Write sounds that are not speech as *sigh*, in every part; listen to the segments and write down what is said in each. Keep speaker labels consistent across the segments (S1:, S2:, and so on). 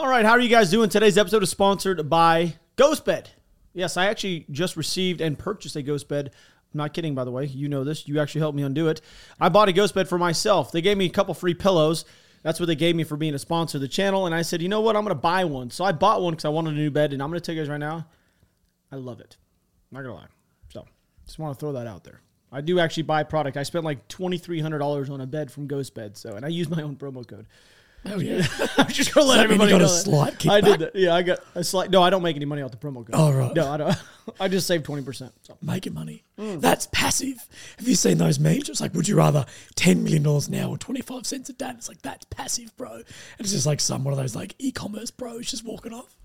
S1: All right, how are you guys doing? Today's episode is sponsored by GhostBed. Yes, I actually just received and purchased a ghost bed. I'm not kidding, by the way. You know this. You actually helped me undo it. I bought a ghost bed for myself. They gave me a couple free pillows. That's what they gave me for being a sponsor of the channel. And I said, you know what? I'm going to buy one. So I bought one because I wanted a new bed. And I'm going to tell you guys right now, I love it. I'm Not going to lie. So just want to throw that out there. I do actually buy product. I spent like $2,300 on a bed from Ghost Bed. So, and I use my own promo code.
S2: Oh yeah.
S1: I'm *laughs* just gonna let
S2: you
S1: everybody
S2: got
S1: know
S2: a slight
S1: I did that. Yeah, I got a slight. No, I don't make any money off the promo code.
S2: Oh, right.
S1: No, I don't. *laughs* I just saved twenty percent. So.
S2: Making money.
S1: Mm.
S2: That's passive. Have you seen those memes? It's like, would you rather ten million dollars now or twenty five cents a day? It's like that's passive, bro. And it's just like some one of those like e commerce bros just walking off.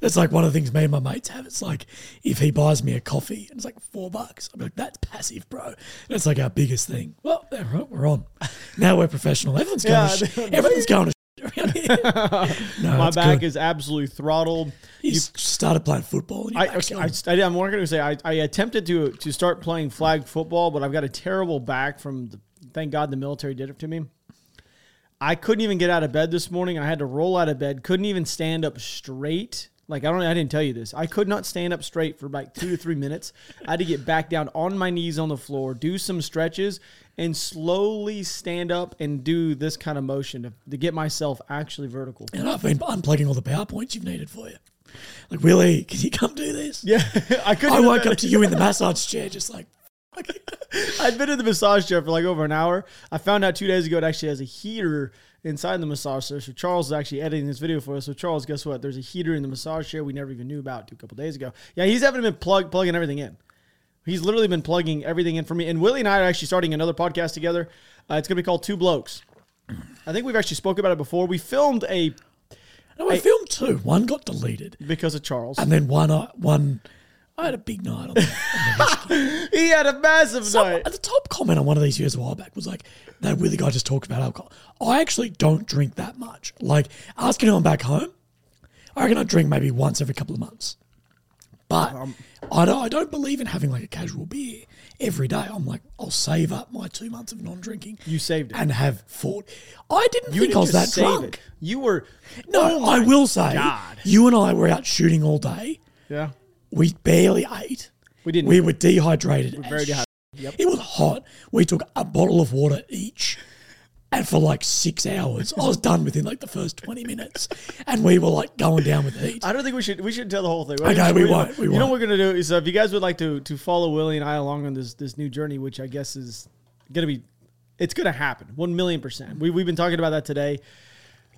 S2: That's like one of the things me and my mates have. It's like if he buys me a coffee and it's like four bucks, I'm like, that's passive, bro. And it's like our biggest thing. Well, we're on. Now we're professional. Everyone's going
S1: Yeah,
S2: to sh- everyone's going to sh- around here. *laughs* No, *laughs*
S1: My back
S2: good.
S1: is absolutely throttled.
S2: You started playing football.
S1: I, okay. I, I, I'm going to say I, I attempted to to start playing flag football, but I've got a terrible back from. The, thank God the military did it to me. I couldn't even get out of bed this morning. I had to roll out of bed. Couldn't even stand up straight. Like I don't. I didn't tell you this. I could not stand up straight for like two to three minutes. I had to get back down on my knees on the floor, do some stretches, and slowly stand up and do this kind of motion to, to get myself actually vertical.
S2: And I've been unplugging all the PowerPoints you've needed for you. Like, Willie, can you come do this?
S1: Yeah, *laughs* I couldn't.
S2: I woke up to you in the massage chair, just like, *laughs*
S1: I'd been in the massage chair for like over an hour. I found out two days ago it actually has a heater inside the massage chair. So Charles is actually editing this video for us. So Charles, guess what? There's a heater in the massage chair we never even knew about a couple days ago. Yeah, he's having been plug plugging everything in. He's literally been plugging everything in for me. And Willie and I are actually starting another podcast together. Uh, it's gonna be called Two Blokes. I think we've actually spoke about it before. We filmed a
S2: no, I filmed two. One got deleted,
S1: because of Charles.
S2: and then one, I, one, I had a big night. On *laughs* the,
S1: he had a massive
S2: Some,
S1: night.
S2: at the top comment on one of these years a while back was like, that Willie guy just talked about alcohol. I actually don't drink that much. Like, asking him back home, I reckon I drink maybe once every couple of months. But
S1: Um,
S2: I, don't, I don't believe in having like a casual beer every day. I'm like, I'll save up my two months of non drinking.
S1: You saved it.
S2: And have fought. I didn't
S1: You
S2: think I
S1: didn't
S2: was that
S1: just
S2: drunk.
S1: it. You were
S2: No,
S1: Oh
S2: I will say,
S1: God.
S2: you and I were out shooting all day.
S1: Yeah.
S2: We barely ate.
S1: We didn't.
S2: We were dehydrated.
S1: very dehydrated. Yep.
S2: It was hot. We took a bottle of water each. And for like six hours, I was done within like the first 20 minutes. And we were like going down with heat.
S1: I don't think we should we should tell the whole thing.
S2: Okay, we won't, we
S1: you know
S2: won't.
S1: what we're gonna do is uh, if you guys would like to to follow Willie and I along on this this new journey, which I guess is gonna be it's gonna happen one million percent. We we've been talking about that today.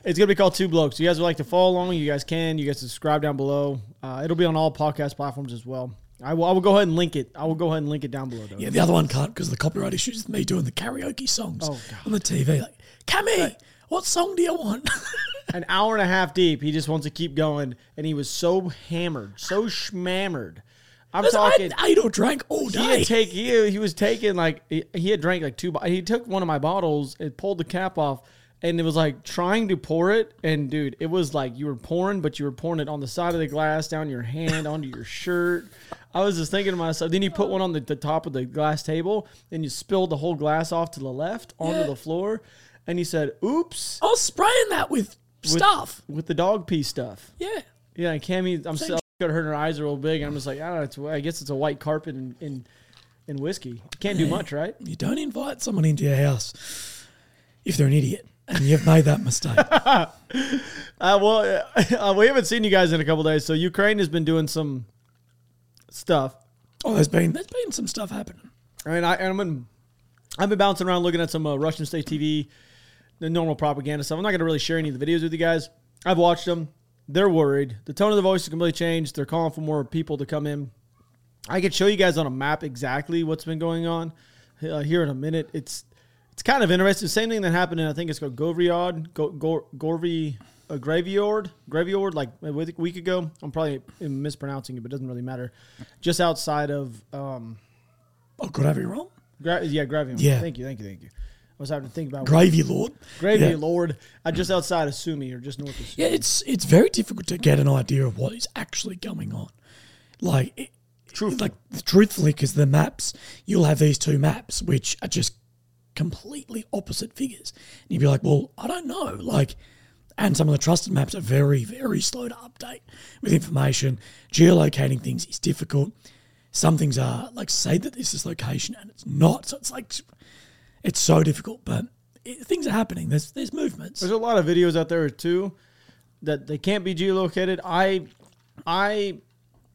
S1: It's gonna be called Two Blokes. You guys would like to follow along, you guys can. You guys subscribe down below. Uh, it'll be on all podcast platforms as well. I will, I will go ahead and link it. I will go ahead and link it down below. Though.
S2: Yeah, the other one can't because the copyright issues with me doing the karaoke songs
S1: Oh,
S2: on the TV. Like, Cammy, what song do you want? *laughs*
S1: An hour and a half deep, he just wants to keep going, and he was so hammered, so schmammered. I'm
S2: I
S1: talking.
S2: had ate or drank all
S1: He
S2: day.
S1: had take he, he was taking like he, he had drank like two. He took one of my bottles and pulled the cap off, and it was like trying to pour it. And dude, it was like you were pouring, but you were pouring it on the side of the glass, down your hand, *laughs* onto your shirt. I was just thinking to myself. Then you put one on the, the top of the glass table, and you spilled the whole glass off to the left onto
S2: Yeah.
S1: the floor. And he said, "Oops,"
S2: I was spraying that with,
S1: with,
S2: stuff.
S1: with the dog pee stuff.
S2: Yeah.
S1: Yeah, and Cammy, I'm still got her. Her eyes are real big. And I'm just like, I don't know. It's, I guess it's a white carpet in in, in whiskey. Can't do much, right?
S2: You don't invite someone into your house if they're an idiot. And you've made that mistake. *laughs*
S1: Uh, well, *laughs* uh, we haven't seen you guys in a couple days. So Ukraine has been doing some stuff.
S2: oh, there's been there's been some stuff happening.
S1: I mean, I, and I've been I've been bouncing around looking at some uh, Russian state TV, the normal propaganda stuff. I'm not going to really share any of the videos with you guys. I've watched them. They're worried. The tone of the voice has completely changed. They're calling for more people to come in. I could show you guys on a map exactly what's been going on uh, here in a minute. It's it's kind of interesting. Same thing that happened in I think it's called Govryad, Go, Go, Gorvy, a graveyard, graveyard, like a week ago. I'm probably mispronouncing it, but it doesn't really matter. Just outside of, um,
S2: Oh, could I be wrong?
S1: Gra- yeah, Graviord.
S2: Yeah.
S1: Thank you, thank you, thank you. I was having to think about
S2: Gravy Lord.
S1: Gravy
S2: Yeah.
S1: Lord. Uh, just outside of Sumy or just north of Sumy.
S2: Yeah, it's it's very difficult to get an idea of what is actually going on. Like, it, like truthfully, because the maps you'll have these two maps which are just completely opposite figures, and you'd be like, well, I don't know, like. And some of the trusted maps are very, very slow to update with information. Geolocating things is difficult. Some things are like say that this is location and it's not. So it's like it's so difficult, but it, things are happening. There's there's movements.
S1: There's a lot of videos out there too that they can't be geolocated. I, I,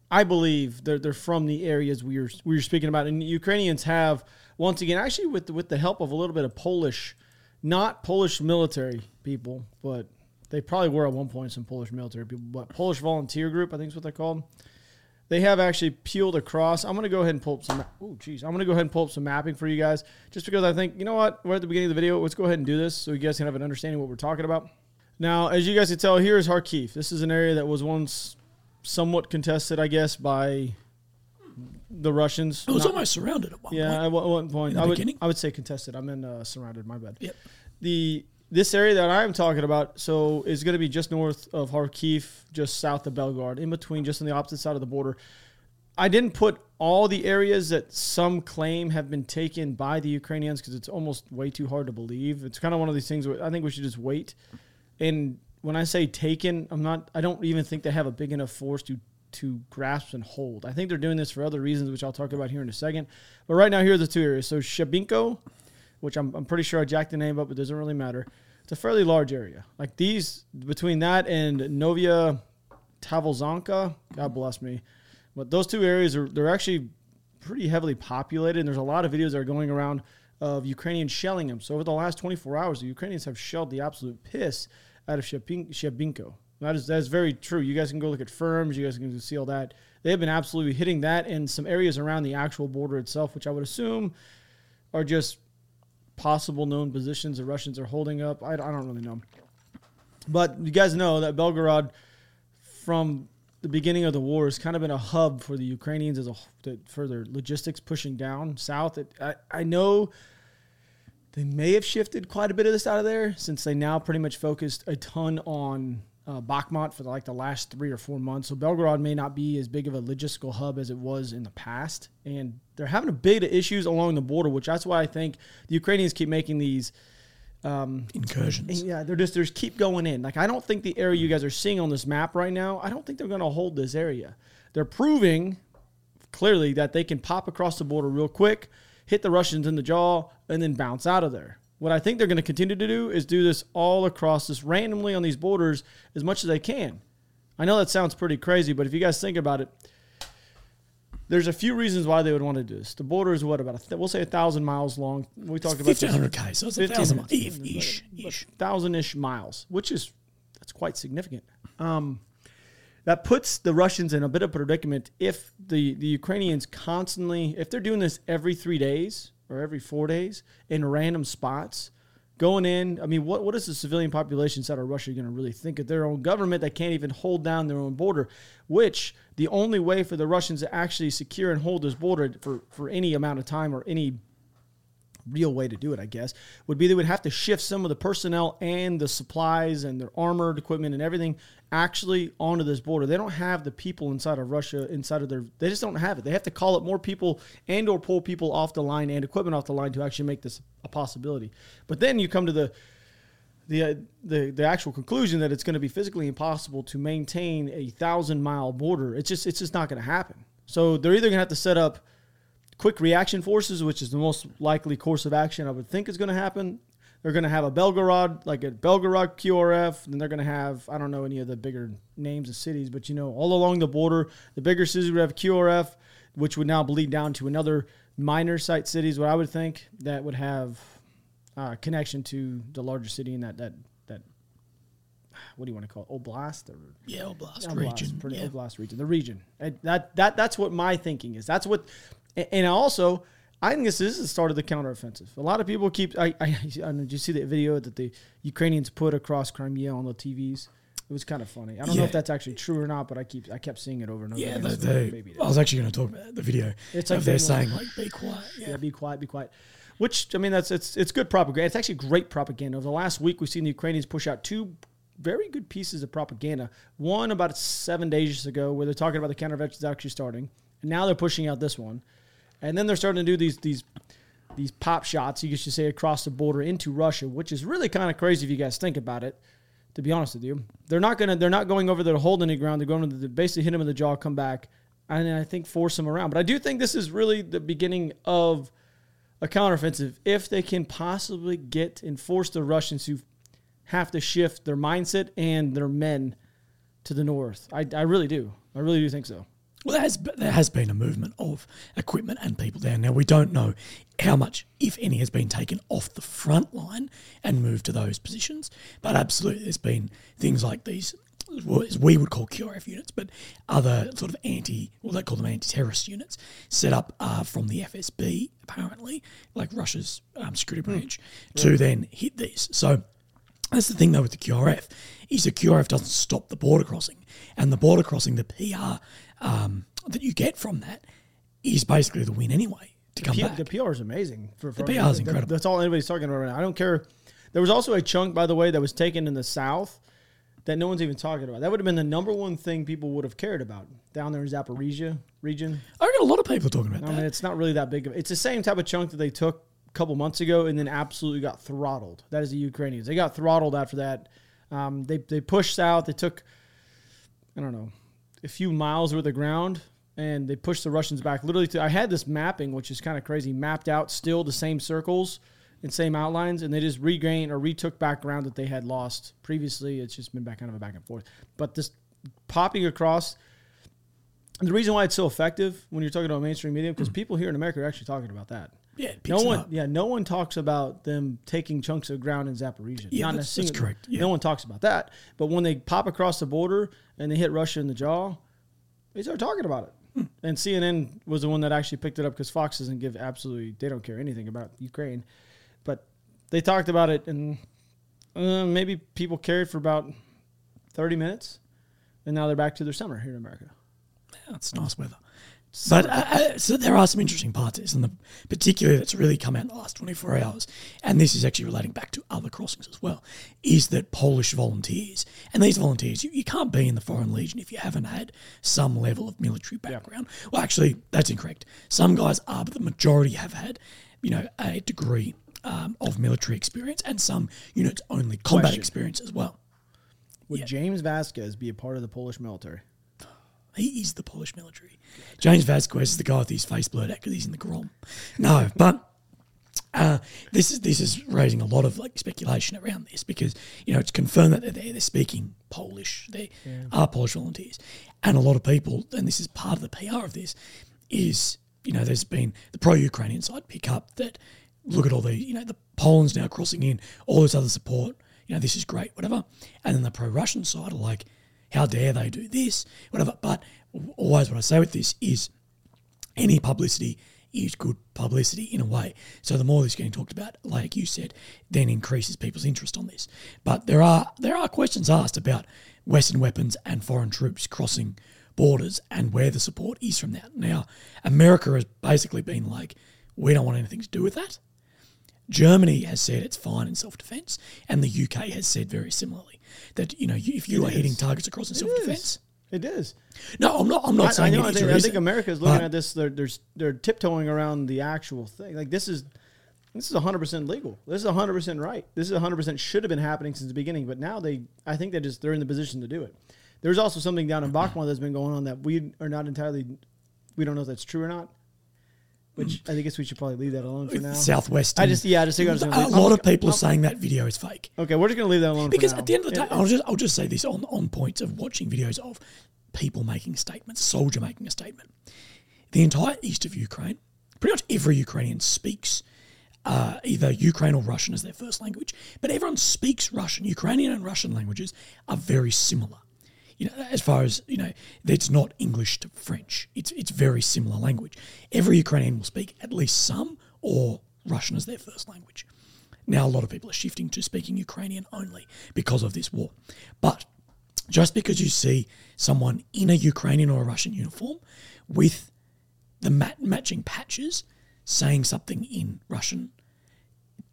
S1: I believe they're they're from the areas we were we were speaking about, and Ukrainians have once again actually with the, with the help of a little bit of Polish, not Polish military people, but they probably were at one point some Polish military people, but Polish volunteer group I think is what they're called. They have actually peeled across. I'm going to go ahead and pull up some. Oh, geez. I'm going to go ahead and pull up some mapping for you guys, just because I think you know what. We're at the beginning of the video. Let's go ahead and do this so you guys can have an understanding of what we're talking about. Now, as you guys can tell, here is Kharkiv. This is an area that was once somewhat contested, I guess, by the Russians.
S2: It was
S1: Not-
S2: almost surrounded at one
S1: yeah,
S2: point.
S1: at one- point.
S2: In the
S1: I would,
S2: beginning?
S1: I would say contested. I meant uh, surrounded. My bad.
S2: Yep.
S1: The this area that I'm talking about, so is going to be just north of Kharkiv, just south of Belgorod, in between, just on the opposite side of the border. I didn't put all the areas that some claim have been taken by the Ukrainians because it's almost way too hard to believe. It's kind of one of these things where I think we should just wait. And when I say taken, I'm not. I don't even think they have a big enough force to to grasp and hold. I think they're doing this for other reasons, which I'll talk about here in a second. But right now, here are the two areas. So Shabinko, which I'm, I'm pretty sure I jacked the name up, but it doesn't really matter. It's a fairly large area. Like these, between that and Novia Tavolzanka, God bless me. But those two areas are they're actually pretty heavily populated, and there's a lot of videos that are going around of Ukrainians shelling them. So over the last 24 hours, the Ukrainians have shelled the absolute piss out of Shebinko. That is that is very true. You guys can go look at FIRMS. You guys can see all that. They have been absolutely hitting that in some areas around the actual border itself, which I would assume are just possible known positions the Russians are holding up. I, I don't really know. But you guys know that Belgorod, from the beginning of the war, has kind of been a hub for the Ukrainians as a for their logistics pushing down south. It, I, I know they may have shifted quite a bit of this out of there since they now pretty much focused a ton on uh, Bakhmut for like the last three or four months. So Belgorod may not be as big of a logistical hub as it was in the past, and they're having a bit of issues along the border, which that's why I think the Ukrainians keep making these. Um,
S2: Incursions.
S1: yeah, they're just there's keep going in. Like I don't think the area you guys are seeing on this map right now, I don't think they're going to hold this area. They're proving clearly that they can pop across the border real quick, hit the Russians in the jaw, and then bounce out of there. What I think they're going to continue to do is do this all across this randomly on these borders as much as they can. I know that sounds pretty crazy, but if you guys think about it, there's a few reasons why they would want to do this. The border is what about a th- we'll say a thousand miles long. We talked about this.
S2: 1500k, so it's a
S1: 15
S2: thousand ish,
S1: thousand ish miles, which is that's quite significant. Um, that puts the Russians in a bit of a predicament if the the Ukrainians constantly if they're doing this every three days or every four days in random spots. Going in, I mean, what, what is the civilian population inside of Russia going to really think of their own government that can't even hold down their own border? Which the only way for the Russians to actually secure and hold this border for, for any amount of time or any real way to do it, I guess, would be they would have to shift some of the personnel and the supplies and their armored equipment and everything actually onto this border. They don't have the people inside of Russia inside of their. They just don't have it. They have to call up more people and or pull people off the line and equipment off the line to actually make this a possibility. But then you come to the the uh, the the actual conclusion that it's going to be physically impossible to maintain a thousand mile border. It's just it's just not going to happen. So they're either going to have to set up quick reaction forces, which is the most likely course of action I would think is going to happen. They're going to have a Belgorod, like a Belgorod QRF. Then they're going to have, I don't know any of the bigger names of cities, but you know, all along the border, the bigger cities would have QRF, which would now bleed down to another minor site cities, what I would think, that would have uh, connection to the larger city in that, that, that, what do you want to call it? Oblast or
S2: Yeah, Oblast
S1: Oblast,
S2: region.
S1: pretty
S2: yeah.
S1: Oblast region, the region. And That that that's what my thinking is. That's what, and also I think this is the start of the counteroffensive. A lot of people keep. I, I, I did you see that video that the Ukrainians put across Crimea on the TVs? It was kind of funny. I don't know if that's actually true or not, but I keep I kept seeing it over and over.
S2: Yeah,
S1: again,
S2: they,
S1: so maybe it
S2: I was actually going to talk about the video.
S1: It's like
S2: they're saying like, "Be quiet." *laughs*
S1: yeah,
S2: Yeah,
S1: be quiet, be quiet. Which I mean, that's it's it's good propaganda. It's actually great propaganda. Over the last week, we've seen the Ukrainians push out two very good pieces of propaganda. One about seven days ago, where they're talking about the counterventions actually starting, and now they're pushing out this one, and then they're starting to do these these these pop shots, you should say, across the border into Russia, which is really kind of crazy if you guys think about it. To be honest with you, they're not gonna they're not going over there to hold any ground. They're going to the, basically hit him in the jaw, come back, and I think force him around. But I do think this is really the beginning of a counteroffensive if they can possibly get and force the Russians to have to shift their mindset and their men to the north. I, I really do. I really do think so.
S2: Well, there has, there has been a movement of equipment and people there. Now, we don't know how much, if any, has been taken off the front line and moved to those positions. But absolutely, there's been things like these, as we would call QRF units, but other sort of anti, well, they call them anti terrorist units, set up uh, from the FSB, apparently, like Russia's um, security branch, to then hit these. So, that's the thing though with the QRF is the QRF doesn't stop the border crossing, and the border crossing, the PR um, that you get from that is basically the win anyway to come
S1: P-
S2: back.
S1: The PR is amazing. For, for
S2: PR is incredible.
S1: That's all anybody's talking about right now. I don't care. There was also a chunk, by the way, that was taken in the south that no one's even talking about. That would have been the number one thing people would have cared about down there in Zaporizhia region.
S2: I reckon a lot of people talking about
S1: I
S2: that.
S1: mean, it's not really that big of. It's the same type of chunk that they took a couple months ago and then absolutely got throttled. That is the Ukrainians. They got throttled after that. Um, they they pushed south. They took, I don't know, a few miles worth of ground, and they pushed the Russians back. Literally, to, I had this mapping, which is kind of crazy, mapped out still the same circles and same outlines, and they just regained or retook back ground that they had lost previously. It's just been back kind of a back and forth. But this popping across the reason why it's so effective when you're talking about mainstream media because hmm. people here in America are actually talking about that.
S2: Yeah,
S1: No one, yeah, no one talks about them taking chunks of ground in Zaporizhia.
S2: Yeah,
S1: Not
S2: that's- that's correct, yeah.
S1: No one talks about that. But when they pop across the border and they hit Russia in the jaw, they start talking about it.
S2: Hmm.
S1: And CNN was the one that actually picked it up because Fox doesn't give absolutely, they don't care anything about Ukraine. But they talked about it, and uh, maybe people cared for about 30 minutes, and now they're back to their summer here in America.
S2: Yeah, it's nice weather. But uh, uh, so there are some interesting parts of this, and the particularly that's really come out in the last 24 hours, and this is actually relating back to other crossings as well, is that Polish volunteers, and these volunteers, you, you can't be in the Foreign Legion if you haven't had some level of military background. Well, actually, that's incorrect. Some guys are, but the majority have had, you know, a degree um, of military experience, and some units only combat
S1: Question.
S2: experience as well.
S1: Would James Vasquez be a part of the Polish military?
S2: He is the Polish military. James Vasquez is the guy with his face blurred out because he's in the Grom. No, but uh, this is this is raising a lot of like speculation around this because you know it's confirmed that they're there, they're speaking Polish. They are Polish volunteers, and a lot of people, and this is part of the PR of this, is you know there's been the pro-Ukrainian side pick up that look at all the you know the Poland's now crossing in, all this other support. You know this is great, whatever, and then the pro-Russian side are like how dare they do this, whatever. But always what I say with this is any publicity is good publicity in a way. So the more this is getting talked about, like you said, then increases people's interest on this. But there are there are questions asked about Western weapons and foreign troops crossing borders and where the support is from that. Now, America has basically been like, we don't want anything to do with that. Germany has said it's fine in self defense, and the UK has said very similarly that you know if you
S1: It
S2: are hitting targets across in self defense.
S1: It is.
S2: No, I'm not. I'm not
S1: I, I
S2: saying
S1: know.
S2: it
S1: I
S2: is
S1: think, I think America is looking at this. They're, they're they're tiptoeing around the actual thing. Like this is this is 100 percent legal. This is 100 percent right. This is 100 percent should have been happening since the beginning. But now they, I think they just they're in the position to do it. There's also something down in Bakhmut that's been going on that we are not entirely. We don't know if that's true or not. Which I guess we should probably leave that alone for now.
S2: Southwest.
S1: I just yeah, I just think I was
S2: a
S1: leave-
S2: lot
S1: I'm-
S2: of people are
S1: I'm-
S2: saying that video is fake
S1: Okay, we're just gonna leave that alone
S2: because
S1: for now.
S2: at the end of the day,
S1: It-
S2: I'll just I'll just say this on on points of watching videos of people making statements, soldier making a statement. The entire east of Ukraine, pretty much every Ukrainian speaks uh, either Ukraine or Russian as their first language, but everyone speaks Russian. Ukrainian and Russian languages are very similar. You know, as far as you know, it's not English to French. It's it's very similar language. Every Ukrainian will speak at least some or Russian as their first language. Now, a lot of people are shifting to speaking Ukrainian only because of this war. But just because you see someone in a Ukrainian or a Russian uniform with the mat- matching patches saying something in Russian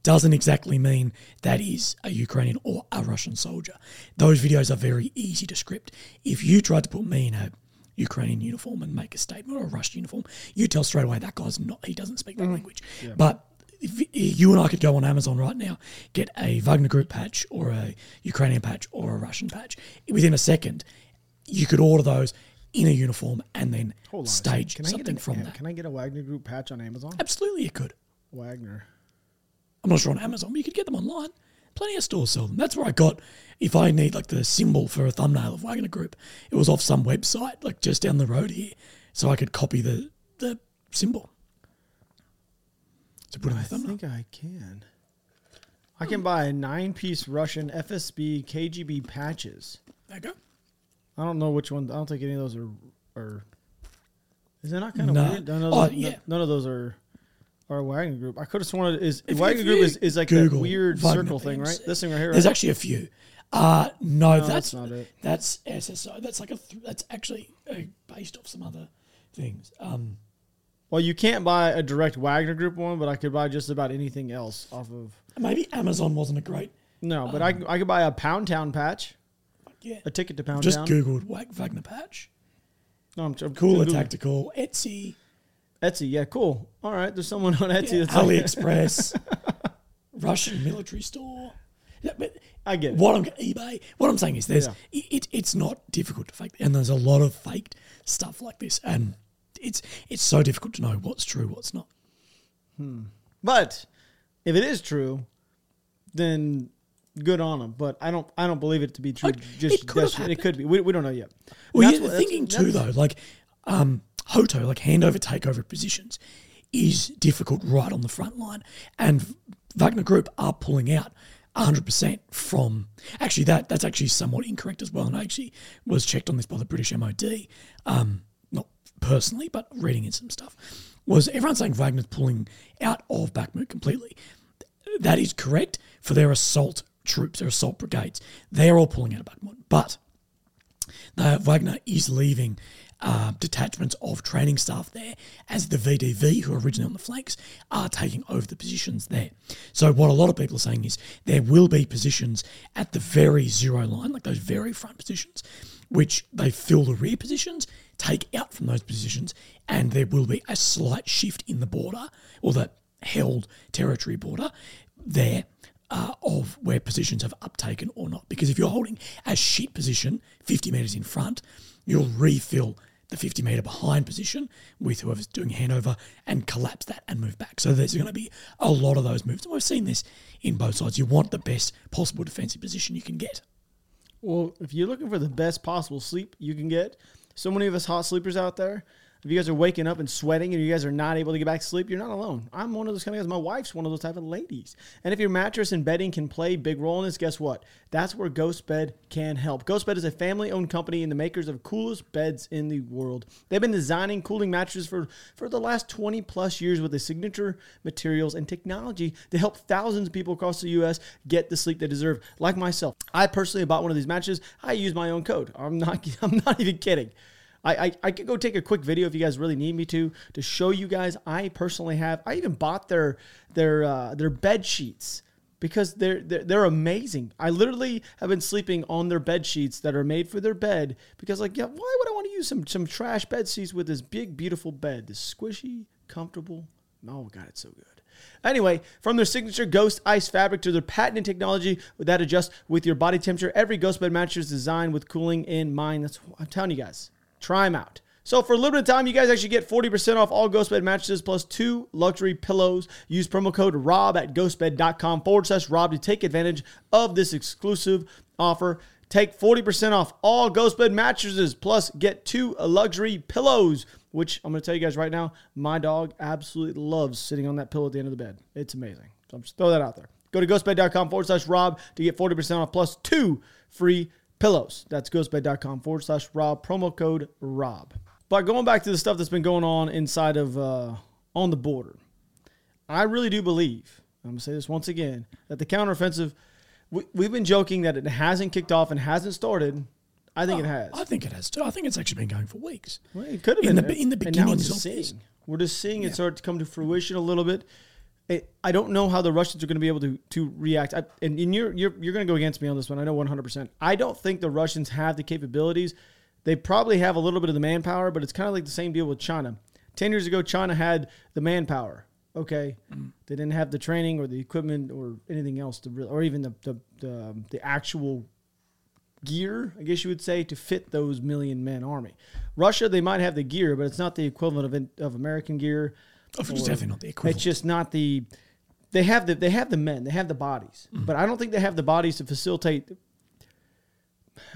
S2: doesn't exactly mean that is a Ukrainian or a Russian soldier. Those videos are very easy to script. If you tried to put me in a Ukrainian uniform and make a statement or a Russian uniform, you tell straight away that guy's not, he doesn't speak that mm. language. But if you and I could go on Amazon right now, get a Wagner Group patch or a Ukrainian patch or a Russian patch. Within a second, you could order those in a uniform and then
S1: Hold on.
S2: stage
S1: second. Can I
S2: something
S1: an-
S2: from
S1: yeah,
S2: that.
S1: Can I get a Wagner Group patch on Amazon?
S2: Absolutely, you could.
S1: Wagner.
S2: I'm not sure on Amazon, but you could get them online. Plenty of stores sell them. That's where I got. If I need like the symbol for a thumbnail of Wagner Group, it was off some website like just down the road here, so I could copy the the symbol to put in the
S1: I think I can. I can buy a nine-piece Russian FSB KGB patches.
S2: There you go.
S1: I don't know which one. I don't think any of those are. are is that not kind of
S2: No.
S1: weird? None of,
S2: Oh,
S1: those,
S2: yeah.
S1: None of those are. Are Wagner Group. I could have sworn it is
S2: If-
S1: Wagner
S2: if
S1: Group is, is like
S2: Google
S1: weird circle thing, right? This thing right here.
S2: There's
S1: right?
S2: actually a few. Uh, no,
S1: No,
S2: that's
S1: that's not it.
S2: That's SSO. That's like a. Th- that's actually uh, based off some other things. Um,
S1: Well, you can't buy a direct Wagner Group one, but I could buy just about anything else off of.
S2: maybe Amazon wasn't a great.
S1: No, but I, I could buy a Pound Town patch,
S2: Yeah,
S1: a ticket to Pound
S2: just
S1: Town.
S2: googled Wag- Wagner patch.
S1: No, I'm, I'm
S2: Cooler tactical Etsy.
S1: Etsy, yeah, cool. All right, there's someone on Etsy that's like,
S2: AliExpress, *laughs* Russian military store. Yeah, but
S1: I get it.
S2: what I'm eBay. What I'm saying is, there's
S1: Yeah.
S2: it, it, it's not difficult to fake, and there's a lot of faked stuff like this, and it's it's so difficult to know what's true, what's not. Hmm.
S1: But if it is true, then good on them. But I don't I don't believe it to be true.
S2: Like,
S1: just
S2: it could
S1: it could be. We, we don't know yet.
S2: Well,
S1: That's
S2: yeah, the
S1: that's-
S2: thinking too,
S1: that's-
S2: though, like um, Hoto, like handover takeover positions, is difficult right on the front line, and Wagner Group are pulling out 100% from. Actually, that that's actually somewhat incorrect as well, and I actually was checked on this by the British MOD, um, not personally, but reading in some stuff. Was everyone saying Wagner's pulling out of Bakhmut completely? That is correct for their assault troops, their assault brigades. They're all pulling out of Bakhmut, but uh, Wagner is leaving uh, detachments of training staff there as the VDV, who are originally on the flanks, are taking over the positions there. So, what a lot of people are saying is there will be positions at the very zero line, like those very front positions, which they fill the rear positions, take out from those positions, and there will be a slight shift in the border or the held territory border there uh, of where positions have uptaken or not. Because if you're holding a shit position 50 metres in front, you'll refill the 50 metre behind position with whoever's doing handover and collapse that and move back. So there's going to be a lot of those moves. And we've seen this in both sides. You want the best possible defensive position you can get.
S1: Well, if you're looking for the best possible sleep you can get, so many of us hot sleepers out there, if you guys are waking up and sweating and you guys are not able to get back to sleep, you're not alone. I'm one of those kind of guys. My wife's one of those type of ladies. And if your mattress and bedding can play a big role in this, guess what? That's where Ghost Bed can help. Ghost Bed is a family-owned company and the makers of coolest beds in the world. They've been designing cooling mattresses for, for the last 20 plus years with the signature materials and technology to help thousands of people across the U.S. get the sleep they deserve, like myself. I personally bought one of these mattresses. I use my own code. I'm not, *laughs* I'm not even kidding. I, I, I could go take a quick video if you guys really need me to to show you guys. I personally have. I even bought their their uh, their bed sheets because they're, they're they're amazing. I literally have been sleeping on their bed sheets that are made for their bed because like yeah, why would I want to use some some trash bed sheets with this big beautiful bed, this squishy, comfortable. Oh god, it's so good. Anyway, from their signature Ghost Ice fabric to their patented technology that adjusts with your body temperature, every Ghost bed mattress is designed with cooling in mind. That's I'm telling you guys. Try them out. So for a limited time, you guys actually get 40% off all Ghost Bed mattresses plus two luxury pillows. Use promo code ROB at ghostbed.com forward slash ROB to take advantage of this exclusive offer. Take 40% off all Ghost Bed mattresses plus get two luxury pillows, which I'm going to tell you guys right now, my dog absolutely loves sitting on that pillow at the end of the bed. It's amazing. So I'm just throw that out there. Go to ghostbed.com forward slash Rob to get 40% off plus two free pillows. That's ghostbed.com forward slash Rob, promo code Rob. But going back to the stuff that's been going on inside of uh, on the border, I really do believe, I'm going to say this once again, that the counteroffensive, we, we've been joking that it hasn't kicked off and hasn't started, I think it has.
S2: I think it has too. I think it's actually been going for weeks.
S1: Well, it could have
S2: in
S1: been
S2: the- in the
S1: it's just seeing. We're just seeing it start to come to fruition a little bit. It, I don't know how the Russians are going to be able to to react. I, and, and you're you're you're going to go against me on this one. I know 100. percent I don't think the Russians have the capabilities. They probably have a little bit of the manpower, but it's kind of like the same deal with China. Ten years ago, China had the manpower. Okay,
S2: Mm.
S1: they didn't have the training or the equipment or anything else to really, or even the the the, um, the actual gear, I guess you would say, to fit those million man army. Russia, they might have the gear, but it's not the equivalent of of American gear.
S2: Of it's definitely not the equivalent.
S1: It's just not the. They have the they have the men, they have the bodies,
S2: Mm.
S1: but I don't think they have the bodies to facilitate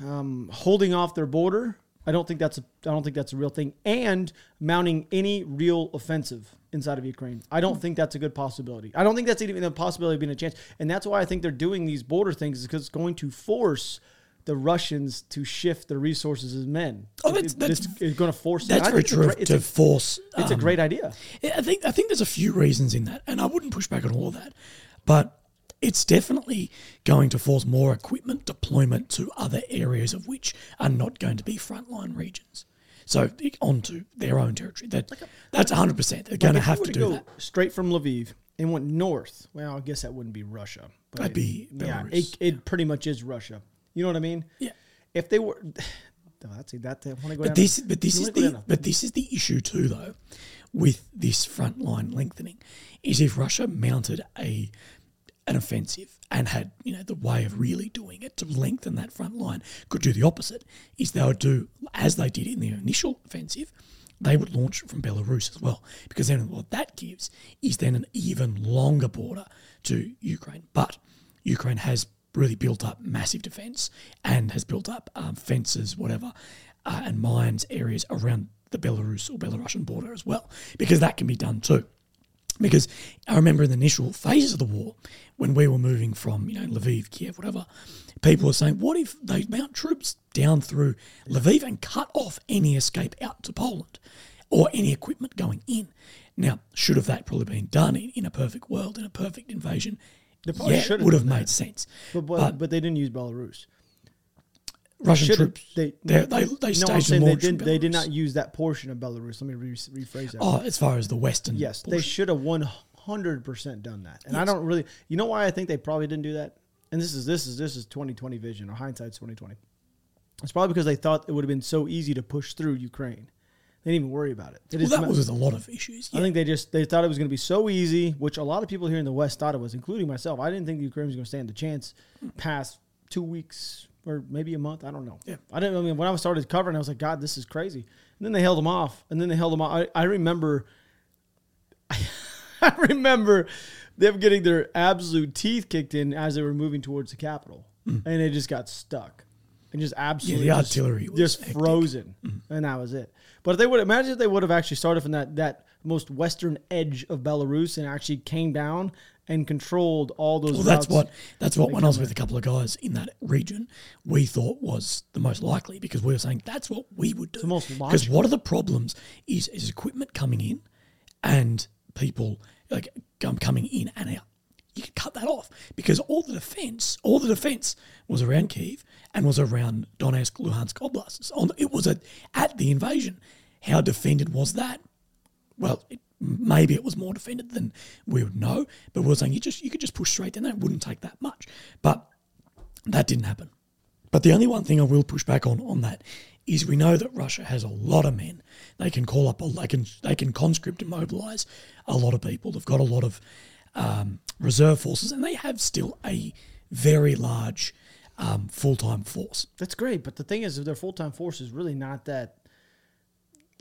S1: um, holding off their border. I don't think that's a, I don't think that's a real thing, and mounting any real offensive inside of Ukraine. I don't think that's a good possibility. I don't think that's even a possibility of being a chance, and that's why I think they're doing these border things is because it's going to force the Russians to shift their resources as men.
S2: Oh, that's-
S1: it-
S2: that's-
S1: it's, going to force.
S2: That's very
S1: a
S2: true.
S1: great- It's,
S2: to
S1: a,
S2: force.
S1: it's a
S2: um,
S1: great idea.
S2: I think I think there's a few reasons in that, and I wouldn't push back on all of that, but it's definitely going to force more equipment deployment to other areas of which are not going to be frontline regions. So onto their own territory. That that's 100. percent They're going to
S1: Like, if you
S2: have to
S1: to
S2: do that.
S1: straight from Lviv and went north. Well, I guess that wouldn't be Russia. But
S2: That'd be
S1: yeah.
S2: Belarus.
S1: It, it pretty much is Russia. You know what I mean?
S2: Yeah.
S1: If they were, *sighs* that's that. Uh, I want to go.
S2: But this, but this is the, but this is the issue too, though, with this front line lengthening, is if Russia mounted a an offensive and had you know the way of really doing it to lengthen that front line, could do the opposite. Is they would do as they did in the initial offensive. They would launch from Belarus as well, because then what that gives is then an even longer border to Ukraine. But Ukraine has really built up massive defence and has built up um, fences, whatever, uh, and mines areas around the Belarus or Belarusian border as well, because that can be done too. Because I remember in the initial phases of the war, when we were moving from, you know, Lviv, Kiev, whatever, people were saying, what if they mount troops down through Lviv and cut off any escape out to Poland or any equipment going in? Now, should have that probably been done in, in a perfect world, in a perfect invasion?
S1: Probably
S2: Yeah,
S1: should
S2: would have made sense.
S1: but, but,
S2: but-
S1: but they didn't use Belarus.
S2: Russian troops,
S1: They,
S2: they, they, they
S1: no, I'm
S2: staged
S1: saying
S2: and
S1: they didn't. They did not use that portion of Belarus. Let me re- rephrase that.
S2: Oh, as far as the western.
S1: Yes, they should have one hundred percent done that. And I don't really, you know, why I think they probably didn't do that. And this is this is this is twenty twenty vision or hindsight's twenty twenty. It's probably because they thought it would have been so easy to push through Ukraine. They didn't even worry about it.
S2: Well, that was a lot of issues.
S1: I think they just they thought it was going to be so easy, which a lot of people here in the West thought it was, including myself. I didn't think the Ukrainians were going to stand a chance past two weeks or maybe a month. I don't know.
S2: Yeah.
S1: I didn't. I mean, when I started covering, I was like, God, this is crazy. And then they held them off, and then they held them off. I, I remember. *laughs* I remember them getting their absolute teeth kicked in as they were moving towards the capital, hmm. and they just got stuck, and just absolutely
S2: the
S1: just-
S2: artillery was
S1: just
S2: hectic.
S1: frozen, hmm. and that was it. But if they would imagine if they would have actually started from that that most western edge of Belarus and actually came down and controlled all those.
S2: Well, that's what that's what when I was with a couple of guys in that region, we thought was the most likely because we were saying that's what we would do.
S1: the most
S2: Because
S1: logical.
S2: what are the problems is is equipment coming in and people like coming in and out. You can cut that off because all the defense, all the defense was around Kiev and was around Donetsk, Luhansk oblasts. It was a, at the invasion. How defended was that? well, it, maybe it was more defended than we would know, but we were saying you just you could just push straight down there. It wouldn't take that much, but that didn't happen. But the only one thing I will push back on on that is we know that Russia has a lot of men. They can call up, a, they can they can conscript and mobilize a lot of people. They've got a lot of um, reserve forces, and they have still a very large um, full time force.
S1: That's great, but the thing is, if their full time force is really not that.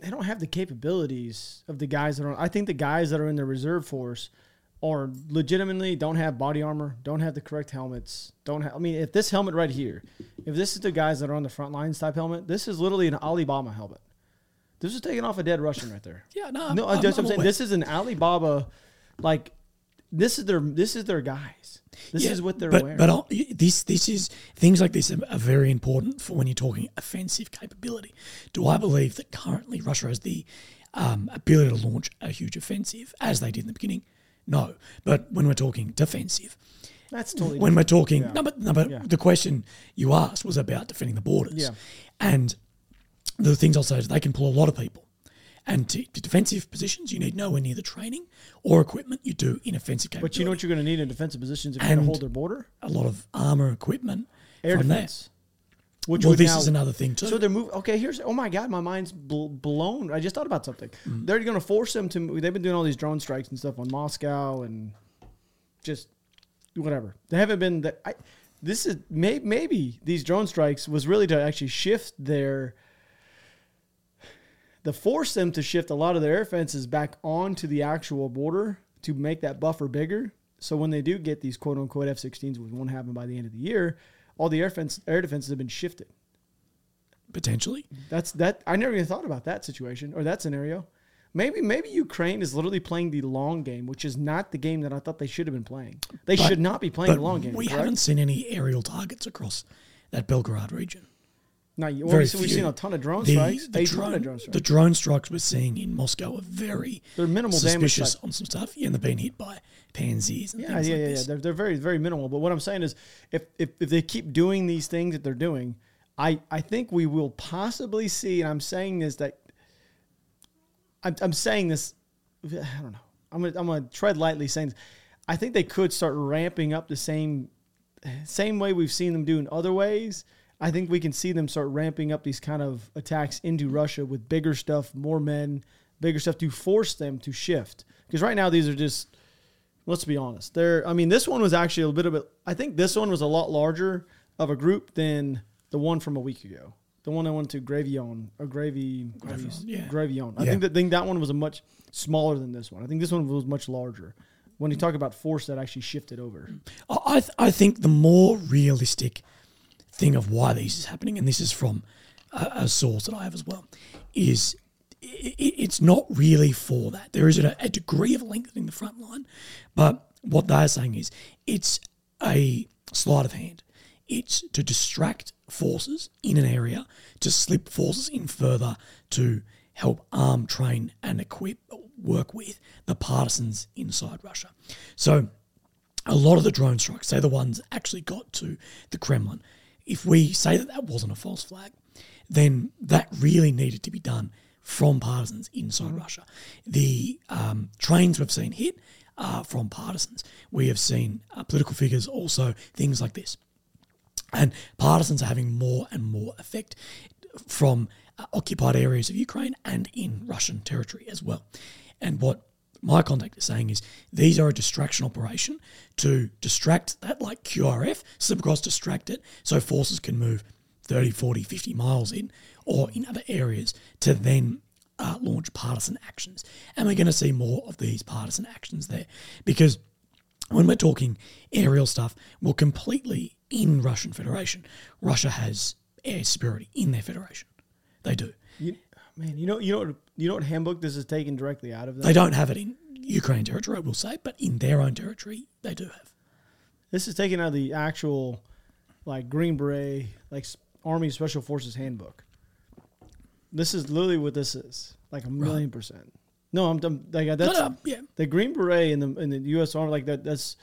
S1: They don't have the capabilities of the guys that are. I think the guys that are in the reserve force are legitimately don't have body armor, don't have the correct helmets, don't have. I mean, if this helmet right here, if this is the guys that are on the front lines type helmet, this is literally an Alibaba helmet. This is taking off a dead Russian right there.
S2: Yeah, no,
S1: no,
S2: I'm-
S1: that's
S2: I'm
S1: I'm saying. This is an Alibaba, like this is their this is their guys. This
S2: Yeah,
S1: is what they're
S2: but,
S1: wearing.
S2: But I'll- this this is things like this are, very important for when you're talking offensive capability. Do I believe that currently Russia has the um, ability to launch a huge offensive as they did in the beginning? No, but when we're talking defensive,
S1: That's totally
S2: when we're talking.
S1: Yeah.
S2: No, but, no, but
S1: Yeah.
S2: the question you asked was about defending the borders.
S1: Yeah.
S2: And the things I'll say is they can pull a lot of people. And to, to defensive positions, you need nowhere near the training or equipment you do in offensive capability.
S1: But you know what you're going to need in defensive positions if you're going to hold their border?
S2: a lot of armor equipment
S1: Air
S2: from
S1: defense. Which
S2: Well, this
S1: now-
S2: is another thing too.
S1: So they're moving. Okay, here's. Oh my God, my mind's bl- blown. I just thought about something.
S2: Mm.
S1: They're going to force them to. They've been doing all these drone strikes and stuff on Moscow and just whatever. They haven't been. The, I, this is may, maybe these drone strikes was really to actually shift their. To force them to shift a lot of their air fences back onto the actual border to make that buffer bigger. So when they do get these quote unquote F-16s, which won't happen by the end of the year, all the air fence air defenses have been shifted.
S2: potentially.
S1: That's that. I never even thought about that situation or that scenario. Maybe maybe Ukraine is literally playing the long game, which is not the game that I thought they should have been playing. They
S2: But-
S1: should not be playing the long game.
S2: we
S1: correct?
S2: haven't seen any aerial targets across that Belgorod region.
S1: Well,
S2: Very
S1: we've, seen a ton of drone
S2: The,
S1: strikes.
S2: the, drone,
S1: drone strikes.
S2: the drone strikes we're seeing in Moscow are very
S1: They're minimal damage
S2: suspicious
S1: type.
S2: on some stuff. Yeah, and they've been hit by pansies and
S1: yeah, yeah,
S2: like
S1: yeah, yeah. They're, they're very very minimal. But what I'm saying is, if, if if they keep doing these things that they're doing, I I think we will possibly see. And I'm saying this that I'm, I'm saying this. I don't know. I'm gonna I'm gonna tread lightly saying. This. I think they could start ramping up the same same way we've seen them do in other ways. I think we can see them start ramping up these kind of attacks into Russia with bigger stuff, more men, bigger stuff to force them to shift. Because right now these are just let's be honest. They're I mean, this one was actually a little bit of a I think this one was a lot larger of a group than the one from a week ago. The one I went to Gravion or Gravy
S2: Gravion, yeah.
S1: Gravion. I
S2: Yeah.
S1: think that think that one was a much smaller than this one. I think this one was much larger. When you talk about force that actually shifted over.
S2: I I, th- I think the more realistic thing of why this is happening, and this is from a, a source that I have as well, is i i- it's not really for that. There is a, a degree of lengthening the front line, but what they're saying is it's a sleight of hand. It's to distract forces in an area, to slip forces in further to help arm, train, and equip, work with the partisans inside Russia. So a lot of the drone strikes, say the ones actually got to the Kremlin, if we say that that wasn't a false flag, then that really needed to be done from partisans inside Russia. The um, trains we've seen hit are from partisans. We have seen uh, political figures also, things like this. And partisans are having more and more effect from uh, occupied areas of Ukraine and in Russian territory as well. And what my contact is saying is these are a distraction operation to distract that like QRF, slip across, distract it, so forces can move 30, 40, 50 miles in or in other areas to then uh, launch partisan actions. And we're going to see more of these partisan actions there because when we're talking aerial stuff, we're completely in Russian Federation, Russia has air superiority in their federation. They do.
S1: You, man, you know, you know, what, you know what handbook this is taken directly out of. Them?
S2: They don't have it in Ukraine territory, I will say, but in their own territory, they do have.
S1: This is taken out of the actual, like Green Beret, like Army Special Forces handbook. This is literally what this is, like a million percent. No, I'm, I'm like that's
S2: no, yeah.
S1: the Green Beret in the in the U.S. Army, like that. That's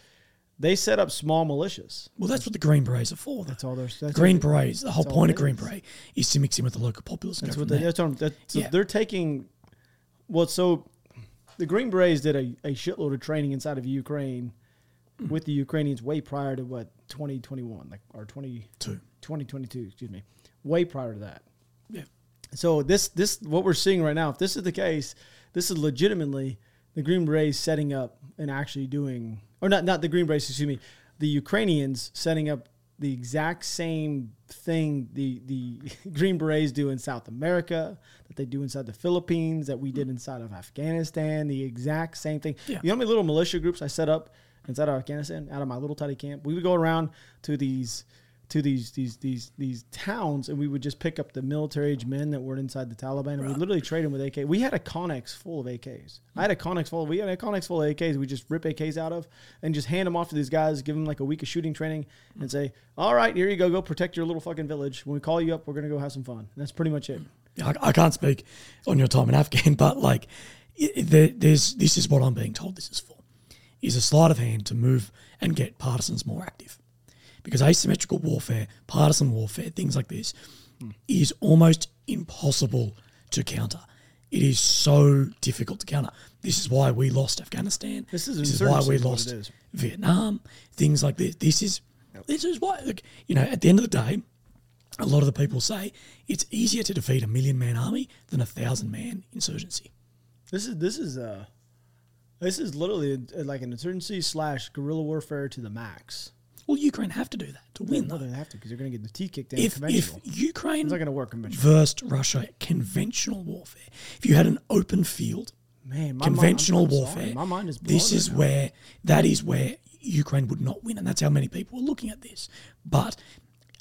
S1: they set up small militias.
S2: Well, that's what the Green Berets are for.
S1: That's all there's. That's
S2: Green Berets, the whole
S1: that's
S2: point of Green. Beret is to mix in with the local populace.
S1: That's what they. That's what I'm, that, so
S2: Yeah.
S1: they're taking. Well, so the Green Berets did a, a shitload of training inside of Ukraine
S2: Mm.
S1: with the Ukrainians way prior to what 2021, like or 20,
S2: Two.
S1: 2022, excuse me, way prior to that.
S2: Yeah.
S1: So this this what we're seeing right now, if this is the case, this is legitimately the Green Berets setting up and actually doing, or not not the Green Berets, excuse me, the Ukrainians setting up the exact same thing the the *laughs* Green Berets do in South America, that they do inside the Philippines, that we did inside of Afghanistan, the exact same thing.
S2: Yeah.
S1: You know how many little militia groups I set up inside of Afghanistan, out of my little tiny camp? We would go around to these to these these these these towns, and we would just pick up the military age men that were inside the Taliban, and we literally trade them with AK. We had a Connex full of AKs. I had a Connex full. Of, we had a Connex full of AKs. We just rip AKs out of and just hand them off to these guys, give them like a week of shooting training, and mm. say, "All right, here you go. Go protect your little fucking village. When we call you up, we're gonna go have some fun." And that's pretty much it.
S2: I, I can't speak on your time in Afghan, but like, there, there's this is what I'm being told this is for. is a sleight of hand to move and get partisans more active. Because asymmetrical warfare, partisan warfare, things like this, is almost impossible to counter. It is so difficult to counter. This is why we lost Afghanistan.
S1: This is
S2: this is why we lost. Vietnam. Things like this. This is this is why. You know, at the end of the day, a lot of the people say it's easier to defeat a million man army than a thousand man insurgency.
S1: This is this is uh this is literally uh, like an insurgency slash guerrilla warfare to the max.
S2: Well, Ukraine have to do that to win,
S1: Well,
S2: though.
S1: they have to because they're going to get the teeth kicked in
S2: If, if. Ukraine
S1: it's not going to work conventional.
S2: versed Russia conventional warfare, if you had an open field,
S1: Man,
S2: conventional
S1: mind,
S2: warfare,
S1: my mind is
S2: this is
S1: now.
S2: where that is where Ukraine would not win, and that's how many people are looking at this. But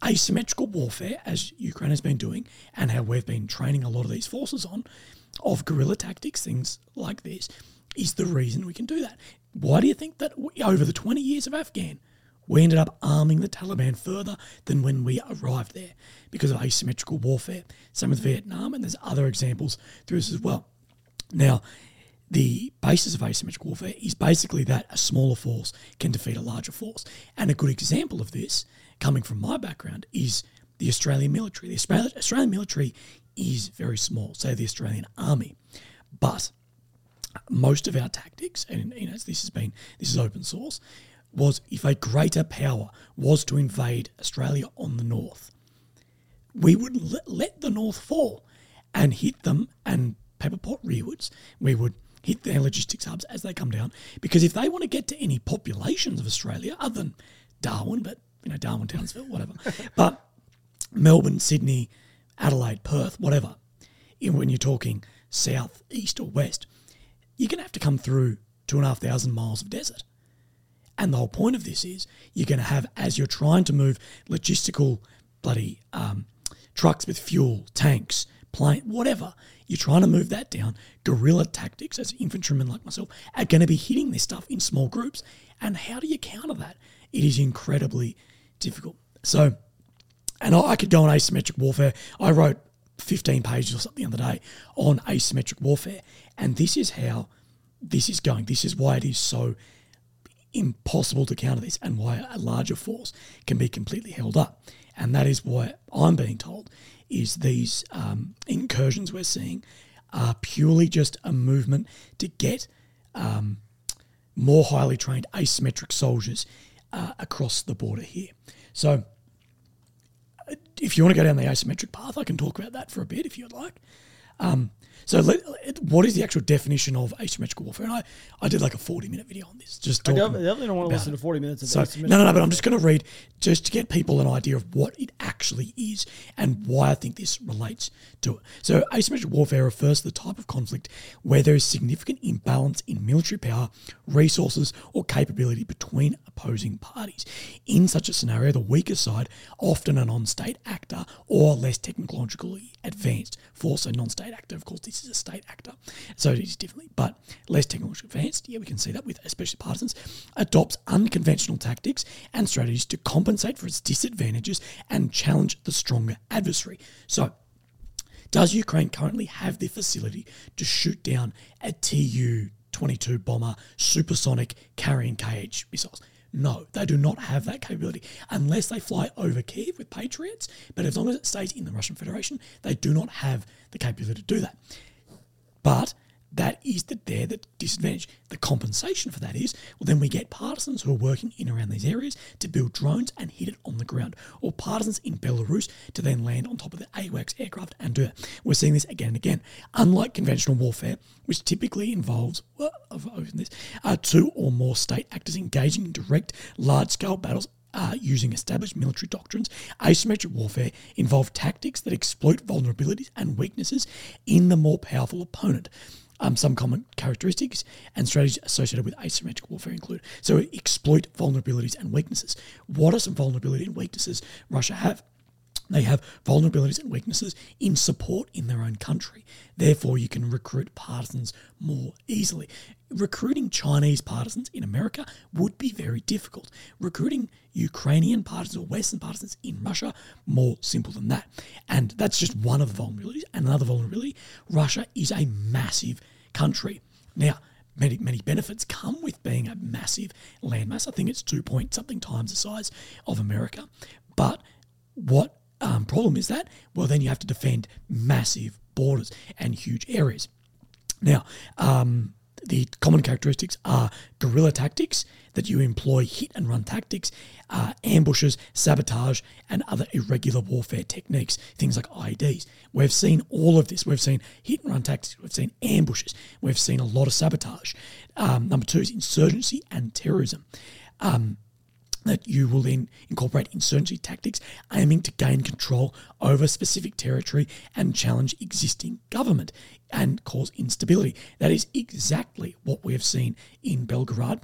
S2: asymmetrical warfare, as Ukraine has been doing, and how we've been training a lot of these forces on, of guerrilla tactics, things like this, is the reason we can do that. Why do you think that over the 20 years of Afghan, we ended up arming the Taliban further than when we arrived there because of asymmetrical warfare? Same with Vietnam, and there's other examples through this as well. Now, the basis of asymmetrical warfare is basically that a smaller force can defeat a larger force. And a good example of this, coming from my background, is the Australian military. The Australian, military is very small, say the Australian army. But most of our tactics, and you know, this has been this is open source, was if a greater power was to invade Australia on the north, we would let, the north fall and hit them and pepper pot rearwards. We would hit their logistics hubs as they come down because if they want to get to any populations of Australia other than Darwin, but you know Darwin, Townsville, whatever, *laughs* but Melbourne, Sydney, Adelaide, Perth, whatever. When you're talking south, east, or west, you're going to have to come through two and a half thousand miles of desert. And the whole point of this is you're going to have, as you're trying to move logistical bloody um, trucks with fuel, tanks, plane, whatever, you're trying to move that down. Guerrilla tactics, as infantrymen like myself, are going to be hitting this stuff in small groups. And how do you counter that? It is incredibly difficult. So, and I, I could go on asymmetric warfare. I wrote 15 pages or something the other day on asymmetric warfare. And this is how this is going. This is why it is so impossible to counter this and why a larger force can be completely held up. And that is why I'm being told is these um, incursions we're seeing are purely just a movement to get um, more highly trained asymmetric soldiers uh, across the border here. So uh, if you want to go down the asymmetric path, I can talk about that for a bit if you'd like. Um, so, let, what is the actual definition of asymmetrical warfare? And I, I did like a 40 minute video on this. Just
S1: I definitely, don't want to listen
S2: it.
S1: to 40 minutes of
S2: So,
S1: asymmetrical
S2: no, no, no, but I'm just going to read just to get people an idea of what it actually is and why I think this relates to it. So, asymmetric warfare refers to the type of conflict where there is significant imbalance in military power, resources, or capability between opposing parties. In such a scenario, the weaker side, often a non state actor or less technologically advanced force, a non state actor, of course, this is a state actor, so it is differently, but less technologically advanced, yeah, we can see that with especially partisans, adopts unconventional tactics and strategies to compensate for its disadvantages and challenge the stronger adversary. So, does Ukraine currently have the facility to shoot down a Tu 22 bomber supersonic carrying KH missiles? No, they do not have that capability unless they fly over Kiev with Patriots. But as long as it stays in the Russian Federation, they do not have the capability to do that. But that is the there the disadvantage. The compensation for that is well then we get partisans who are working in around these areas to build drones and hit it on the ground, or partisans in Belarus to then land on top of the AWACS aircraft and do it. We're seeing this again and again. Unlike conventional warfare, which typically involves well, I've opened this, uh, two or more state actors engaging in direct large-scale battles uh, using established military doctrines, asymmetric warfare involve tactics that exploit vulnerabilities and weaknesses in the more powerful opponent. Um, some common characteristics and strategies associated with asymmetric warfare include so exploit vulnerabilities and weaknesses. What are some vulnerability and weaknesses Russia have? They have vulnerabilities and weaknesses in support in their own country. Therefore, you can recruit partisans more easily. Recruiting Chinese partisans in America would be very difficult. Recruiting Ukrainian partisans or Western partisans in Russia, more simple than that. And that's just one of the vulnerabilities. And another vulnerability Russia is a massive country. Now, many many benefits come with being a massive landmass. I think it's two point something times the size of America. But what um, problem is that? Well, then you have to defend massive borders and huge areas. Now, um, the common characteristics are guerrilla tactics that you employ hit and run tactics, uh, ambushes, sabotage, and other irregular warfare techniques, things like IEDs. We've seen all of this. We've seen hit and run tactics, we've seen ambushes, we've seen a lot of sabotage. Um, number two is insurgency and terrorism. Um, that you will then incorporate insurgency tactics aiming to gain control over specific territory and challenge existing government and cause instability. That is exactly what we have seen in Belgorod.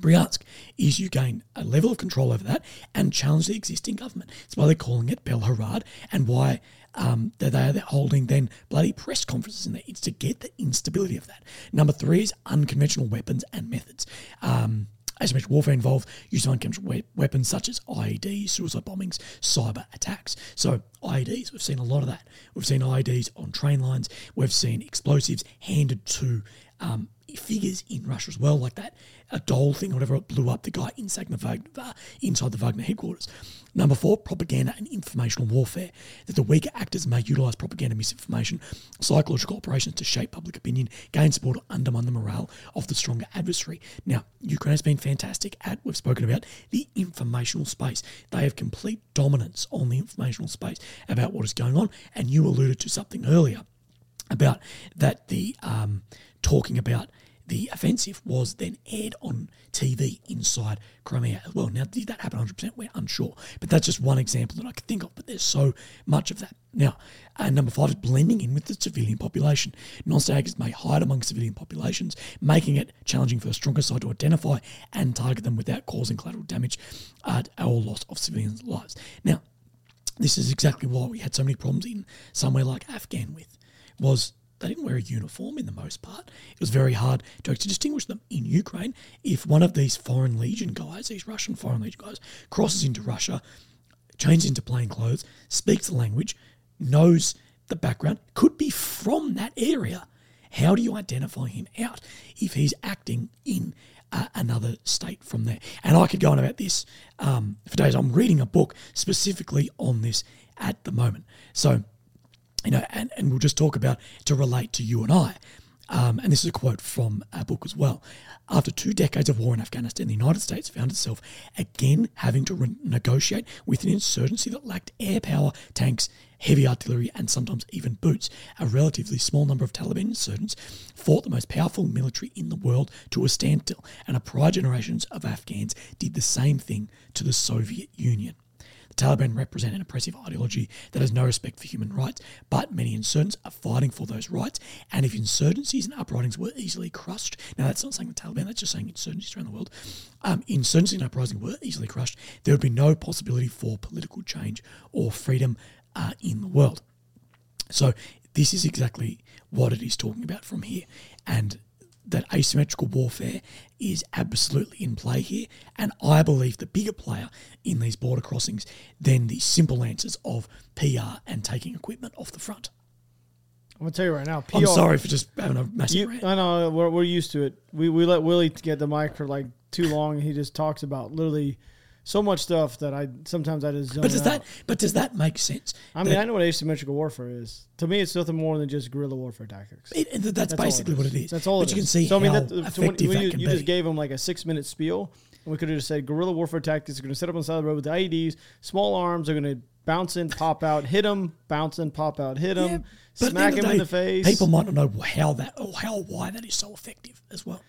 S2: Bryansk is you gain a level of control over that and challenge the existing government. That's why they're calling it Belharad and why um, that they are holding then bloody press conferences in there. It's to get the instability of that. Number three is unconventional weapons and methods. Um, asymmetric warfare involve use of unconventional weapons such as IEDs, suicide bombings, cyber attacks. So IEDs, we've seen a lot of that. We've seen IEDs on train lines. We've seen explosives handed to um, figures in Russia as well, like that a doll thing or whatever, blew up the guy inside the Wagner, uh, inside the Wagner headquarters. Number four, propaganda and informational warfare. That the weaker actors may utilise propaganda, misinformation, psychological operations to shape public opinion, gain support, or undermine the morale of the stronger adversary. Now, Ukraine has been fantastic at, we've spoken about, the informational space. They have complete dominance on the informational space about what is going on. And you alluded to something earlier about that the um, talking about the offensive was then aired on TV inside Crimea as well. Now, did that happen 100%? We're unsure. But that's just one example that I could think of. But there's so much of that. Now, uh, number five is blending in with the civilian population. Non-state may hide among civilian populations, making it challenging for the stronger side to identify and target them without causing collateral damage uh, or loss of civilians' lives. Now, this is exactly why we had so many problems in somewhere like Afghan with, was they didn't wear a uniform in the most part. It was very hard to actually distinguish them in Ukraine. If one of these Foreign Legion guys, these Russian Foreign Legion guys, crosses into Russia, changes into plain clothes, speaks the language, knows the background, could be from that area. How do you identify him out if he's acting in uh, another state from there? And I could go on about this um, for days. I'm reading a book specifically on this at the moment. So you know, and, and we'll just talk about to relate to you and I. Um, and this is a quote from a book as well. After two decades of war in Afghanistan, the United States found itself again having to re- negotiate with an insurgency that lacked air power, tanks, heavy artillery, and sometimes even boots. A relatively small number of Taliban insurgents fought the most powerful military in the world to a standstill, and a prior generations of Afghans did the same thing to the Soviet Union. The Taliban represent an oppressive ideology that has no respect for human rights, but many insurgents are fighting for those rights. And if insurgencies and uprisings were easily crushed, now that's not saying the Taliban, that's just saying insurgencies around the world, um, insurgencies and uprisings were easily crushed, there would be no possibility for political change or freedom uh, in the world. So this is exactly what it is talking about from here. And that asymmetrical warfare is absolutely in play here. And I believe the bigger player in these border crossings than the simple answers of PR and taking equipment off the front.
S1: I'm gonna tell you right now. PR,
S2: I'm sorry for just having a massive
S1: you,
S2: rant.
S1: I know we're, we're used to it. We we let Willie get the mic for like too long, and he just talks about literally so much stuff that I sometimes I just.
S2: But does
S1: out.
S2: that? But does that make sense?
S1: I mean,
S2: That-
S1: I know what asymmetrical warfare is. To me, it's nothing more than just guerrilla warfare tactics.
S2: it- and that's,
S1: all
S2: basically what it is.
S1: That's all
S2: But
S1: it
S2: you can see
S1: so, I mean, that, so when, when
S2: that
S1: you,
S2: can
S1: you
S2: be.
S1: just gave him like a six minute spiel, and we could have just said guerrilla warfare tactics are going to set up on the side of the road with the IEDs. Small arms are going to bounce in, pop out, hit them, bounce in, pop out, hit them,
S2: Yeah,
S1: smack him
S2: of
S1: in the face.
S2: People might not know how that or how why that is so effective as well.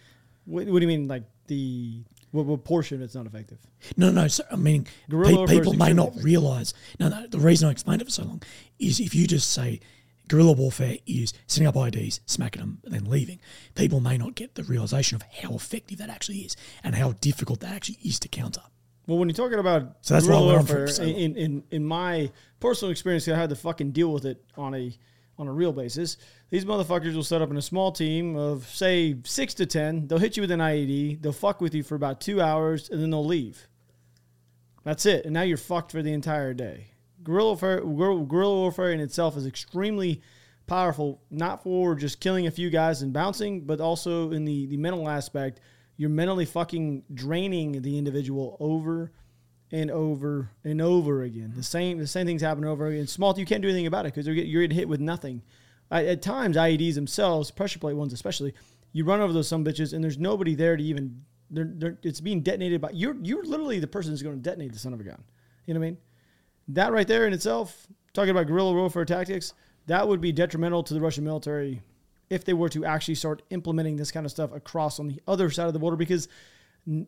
S1: What, what do you mean, like the what, what portion it's not effective?
S2: No, no. So, I mean, pe- people may not realize. No, no. The reason I explained it for so long is if you just say guerrilla warfare is setting up IEDs, smacking them, and then leaving, people may not get the realization of how effective that actually is and how difficult that actually is to counter.
S1: Well, when you're talking about
S2: So that's
S1: guerrilla
S2: we're on for
S1: warfare, in, in in my personal experience, I had to fucking deal with it on a on a real basis. These motherfuckers will set up in a small team of say six to ten. They'll hit you with an IED. They'll fuck with you for about two hours, and then they'll leave. That's it, and now you're fucked for the entire day. Guerrilla warfare, guerrilla warfare in itself is extremely powerful, not for just killing a few guys and bouncing, but also in the, the mental aspect. You're mentally fucking draining the individual over and over and over again. The same the same things happen over again. Small, you can't do anything about it because you're getting hit with nothing. At, times, IEDs themselves, pressure plate ones especially, you run over those some bitches and there's nobody there to even. They're, they're, it's being detonated by you're. You're literally the person who's going to detonate the son of a gun. You know what I mean? That right there in itself, talking about guerrilla warfare tactics, that would be detrimental to the Russian military if they were to actually start implementing this kind of stuff across on the other side of the border because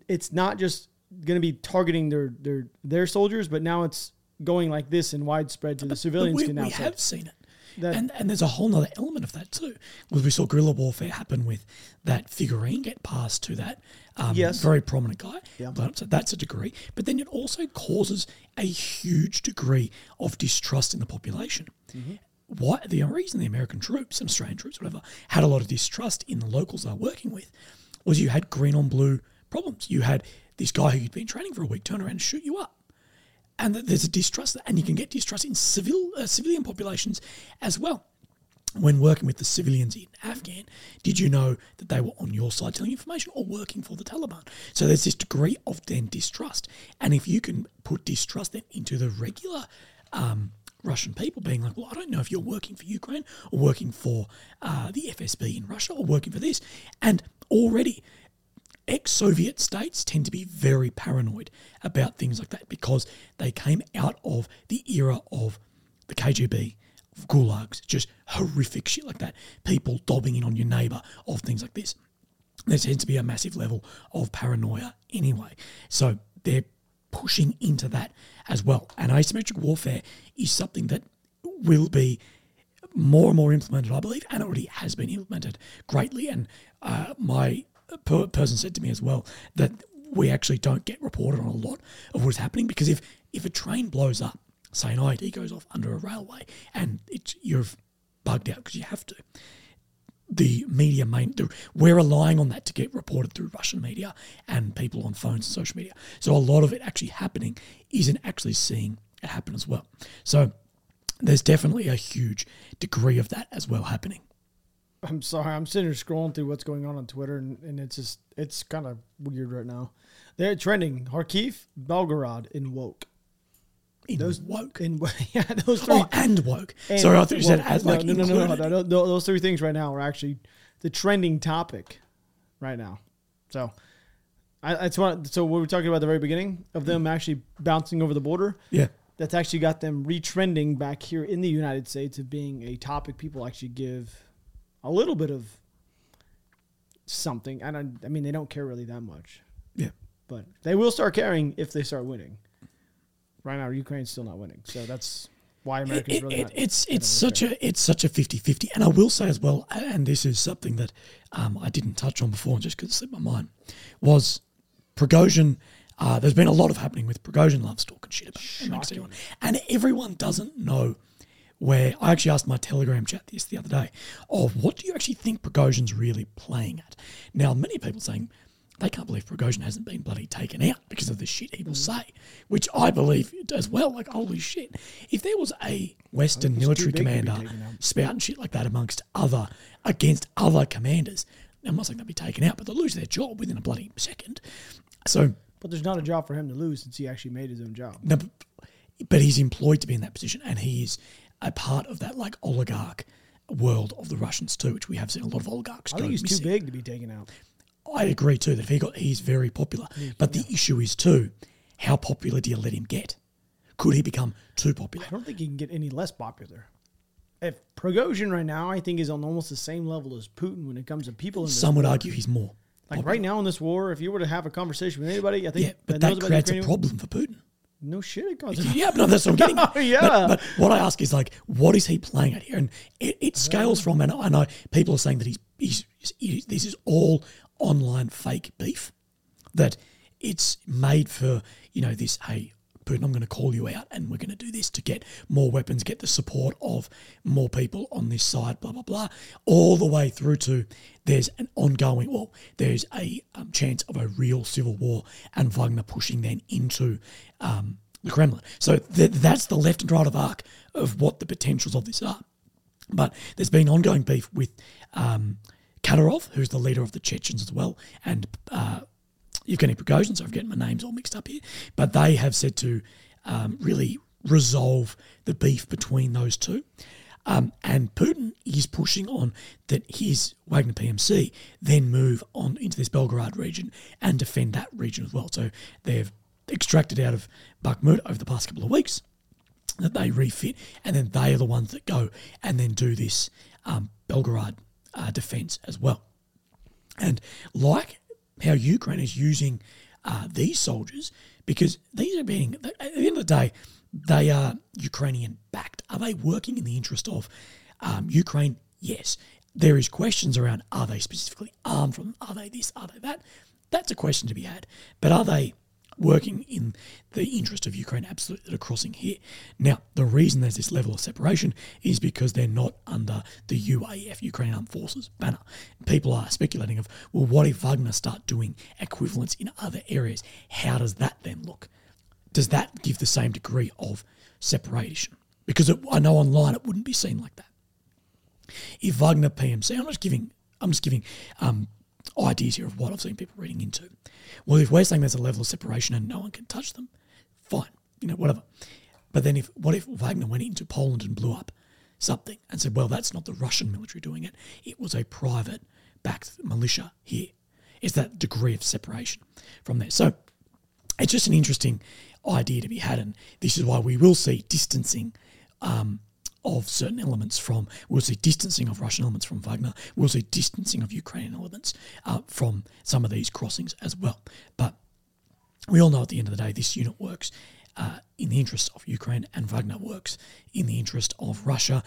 S1: it's not just going to be targeting their their their soldiers, but now it's going like this and widespread to the
S2: But
S1: civilians
S2: we,
S1: can now
S2: we
S1: see
S2: have seen it.
S1: That-
S2: and, and there's a whole other element of that too. Because we saw guerrilla warfare happen with that figurine get passed to that um,
S1: Yes.
S2: very prominent guy.
S1: Yeah.
S2: But, so that's a degree. But then it also causes a huge degree of distrust in the population.
S1: Mm-hmm.
S2: Why the reason the American troops and Australian troops, whatever, had a lot of distrust in the locals they're working with was you had green on blue problems. You had this guy who you'd been training for a week turn around and shoot you up and that there's a distrust, and you can get distrust in civil uh, civilian populations as well. When working with the civilians in Afghan, did you know that they were on your side telling information or working for the Taliban? So there's this degree of then distrust, and if you can put distrust then into the regular um, Russian people, being like, well, I don't know if you're working for Ukraine or working for uh, the FSB in Russia or working for this, and already ex Soviet states tend to be very paranoid about things like that because they came out of the era of the KGB, of gulags, just horrific shit like that. People dobbing in on your neighbor, of things like this. There tends to be a massive level of paranoia anyway. So they're pushing into that as well. And asymmetric warfare is something that will be more and more implemented, I believe, and already has been implemented greatly. And uh, my per- person said to me as well that we actually don't get reported on a lot of what is happening because if if a train blows up, say an IED goes off under a railway, and it's you're bugged out because you have to. The media main the, we're relying on that to get reported through Russian media and people on phones and social media. So a lot of it actually happening isn't actually seeing it happen as well. So there's definitely a huge degree of that as well happening.
S1: I'm sorry. I'm sitting here scrolling through what's going on on Twitter, and, and it's just it's kind of weird right now. They're trending Kharkiv, Belgorod, and woke.
S2: In
S1: Those
S2: woke.
S1: in *laughs* yeah, those three.
S2: Oh, and woke.
S1: and-
S2: Sorry, I thought you said as like
S1: no, no, no, no, no, no, no, Those three things right now are actually the trending topic right now. So, I, that's what. So we were talking about at the very beginning of them mm. actually bouncing over the border.
S2: Yeah.
S1: That's actually got them retrending back here in the United States of being a topic people actually give a little bit of something. I don't. I mean, they don't care really that much,
S2: Yeah.
S1: but they will start caring if they start winning. Right now, Ukraine's still not winning, so that's why America's
S2: It-
S1: really
S2: it-
S1: not.
S2: it's it's such a it's such a 50-50. and I will say as well, and this is something that um, I didn't touch on before, just because it slipped my mind, was Prigozhin. Uh, there's been a lot of happening with Prigozhin loves talking shit about everyone, and everyone doesn't know where. I actually asked my Telegram chat this the other day of what do you actually think Prigozhin's really playing at? Now, many people saying they can't believe Prigozhin hasn't been bloody taken out because of the shit he will
S1: Mm.
S2: say, which I believe as well. Like, holy shit. If there was a Western military
S1: to be
S2: commander spouting shit like that amongst other, against other commanders, I'm not saying they'll be taken out, but they'll lose their job within a bloody second. So,
S1: But there's not a job for him to lose since he actually made his own job.
S2: no, but, but he's employed to be in that position, and he is a part of that like oligarch world of the Russians too, which we have seen a lot of oligarchs.
S1: I think he's
S2: missing.
S1: too big to be taken out.
S2: I agree too that if he got he's very popular. But the issue is too, how popular do you let him get? Could he become too popular?
S1: I don't think he can get any less popular. If Prigozhin right now, I think is on almost the same level as Putin when it comes to people.
S2: Some would
S1: war.
S2: argue he's more.
S1: like
S2: popular.
S1: right now in this war, if you were to have a conversation with anybody, I think
S2: Yeah, but
S1: knows
S2: that creates a problem for Putin.
S1: No shit, it causes.
S2: Yeah, *laughs* but no, that's what I'm getting. at. *laughs*
S1: Oh, yeah.
S2: But, but what I ask is like, what is he playing at here? And it, it scales from, and I know people are saying that he's, he's, he's this is all online fake beef, that it's made for you know this. Hey, Putin, I'm going to call you out, and we're going to do this to get more weapons, get the support of more people on this side, blah blah blah, all the way through to there's an ongoing. Well, there's a um, chance of a real civil war, and Wagner pushing then into. Um, the Kremlin. So th- that's the left and right of arc of what the potentials of this are. But there's been ongoing beef with um, Kadyrov, who's the leader of the Chechens as well, and uh, Yevgeny Prigozhin. So I'm getting my names all mixed up here. But they have said to um, really resolve the beef between those two. Um, and Putin is pushing on that his Wagner PMC then move on into this Belgorod region and defend that region as well. So they've extracted out of Bakhmut over the past couple of weeks that they refit, and then they are the ones that go and then do this um, Belgorod uh, defense as well. And like how Ukraine is using uh, these soldiers, because these are being, at the end of the day, they are Ukrainian backed. Are they working in the interest of um, Ukraine? Yes. There is questions around are they specifically armed from are they this, are they that? That's a question to be had. But are they working in the interest of Ukraine absolutely that are crossing here? Now, the reason there's this level of separation is because they're not under the UAF, Ukraine Armed Forces banner. People are speculating of, well, what if Wagner start doing equivalents in other areas? How does that then look? does that give the same degree of separation? Because it, I know online it wouldn't be seen like that. If Wagner PMC, I'm just giving, I'm just giving um, ideas here of what I've seen people reading into. Well, if we're saying there's a level of separation and no one can touch them, fine, you know, whatever. But then if what if Wagner went into Poland and blew up something and said, well, that's not the Russian military doing it; it was a private backed militia here. Is that degree of separation from there? So it's just an interesting idea to be had. And this is why we will see distancing um, of certain elements from, we'll see distancing of Russian elements from Wagner, we'll see distancing of Ukrainian elements uh, from some of these crossings as well. But we all know at the end of the day, this unit works uh, in the interest of Ukraine and Wagner works in the interest of Russia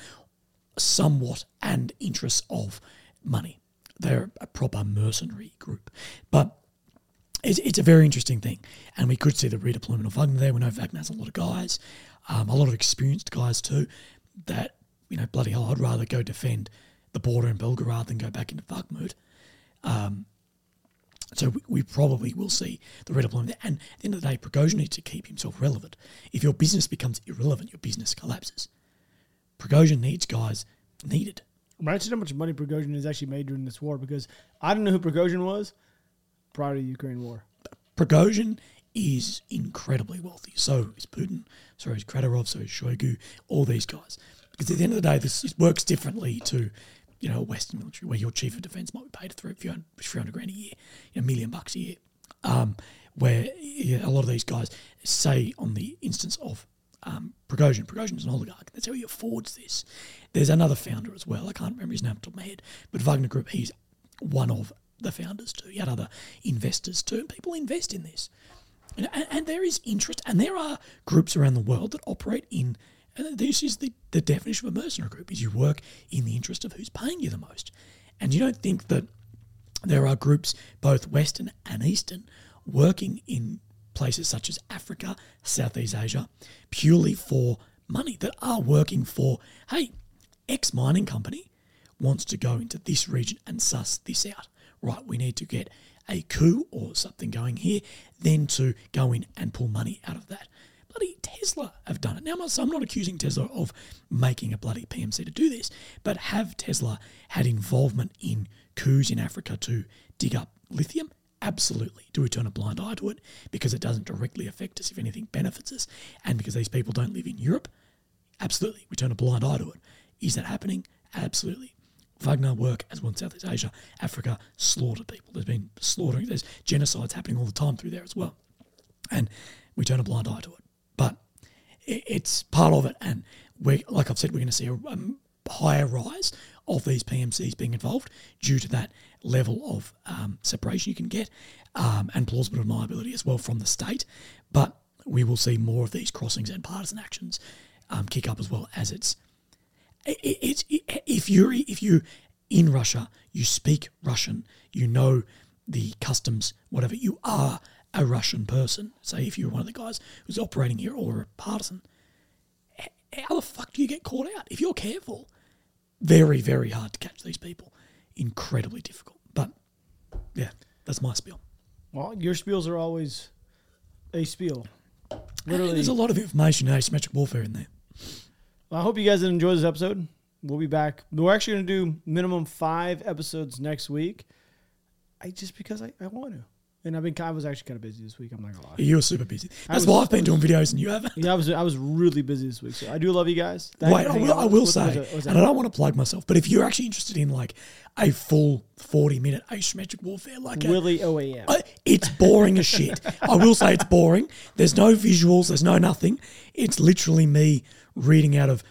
S2: somewhat and interests of money. They're a proper mercenary group. But it's, it's a very interesting thing. And we could see the redeployment of Wagner there. We know Wagner has a lot of guys, um, a lot of experienced guys too, that, you know, bloody hell, I'd rather go defend the border in Belgorod than go back into Bakhmut. Um, so we, we, probably will see the redeployment there. And at the end of the day, Prigozhin needs to keep himself relevant. If your business becomes irrelevant, your business collapses. Prigozhin needs guys needed.
S1: Imagine how much money Prigozhin has actually made during this war because I don't know who Prigozhin was – prior to the Ukraine war.
S2: Prigozhin is incredibly wealthy. So is Putin. So is Kadyrov. So is Shoigu. All these guys. Because at the end of the day, this works differently to you know a Western military where your chief of defence might be paid hundred, 300 grand a year, a million bucks a year. Um, where a lot of these guys say on the instance of um, Prigozhin. Prigozhin is an oligarch. That's how he affords this. There's another founder as well. I can't remember his name off top of my head, but Wagner Group. He's one of the founders too. You had other investors too. People invest in this. And, and, there is interest, and there are groups around the world that operate in. And this is the, the definition of a mercenary group: is you work in the interest of who's paying you the most. And you don't think that there are groups, both Western and Eastern, working in places such as Africa, Southeast Asia, purely for money that are working for, hey, X mining company wants to go into this region and suss this out right, we need to get a coup or something going here, then to go in and pull money out of that. Bloody Tesla have done it. Now, I'm not accusing Tesla of making a bloody PMC to do this, but have Tesla had involvement in coups in Africa to dig up lithium? Absolutely. Do we turn a blind eye to it because it doesn't directly affect us, if anything benefits us, and because these people don't live in Europe? Absolutely. We turn a blind eye to it. Is that happening? Absolutely. Wagner work as well in Southeast Asia, Africa, slaughter people. There's been slaughtering, there's genocides happening all the time through there as well. And we turn a blind eye to it. But it's part of it. And we like I've said, we're going to see a, a higher rise of these PMCs being involved due to that level of um, separation you can get um, and plausible deniability as well from the state. But we will see more of these crossings and partisan actions um, kick up as well as it's it's it, if you're if you in Russia, you speak Russian, you know the customs, whatever. You are a Russian person. Say if you're one of the guys who's operating here or a partisan, how the fuck do you get caught out? If you're careful, very very hard to catch these people. Incredibly difficult. But yeah, that's my spiel.
S1: Well, your spiels are always a spiel.
S2: Literally, there's a lot of information asymmetric warfare in there.
S1: Well, I hope you guys enjoyed this episode. we'll be back. We're actually going to do minimum five episodes next week. I just because I, I want to, and I've been I was actually kind of busy this week. I'm not gonna lie.
S2: You were super busy. That's
S1: was-
S2: why I've been doing videos and you haven't.
S1: Yeah, I was I was really busy this week. So I do love you guys. Thank
S2: Wait,
S1: you
S2: I will. I will say,
S1: what's that- what's
S2: and? I don't want to plug myself, but if you're actually interested in like a full 40 minute asymmetric warfare, like a,
S1: Willie OAM.
S2: I- it's boring as shit. I will say it's boring. There's no visuals, there's no nothing. It's literally me reading out of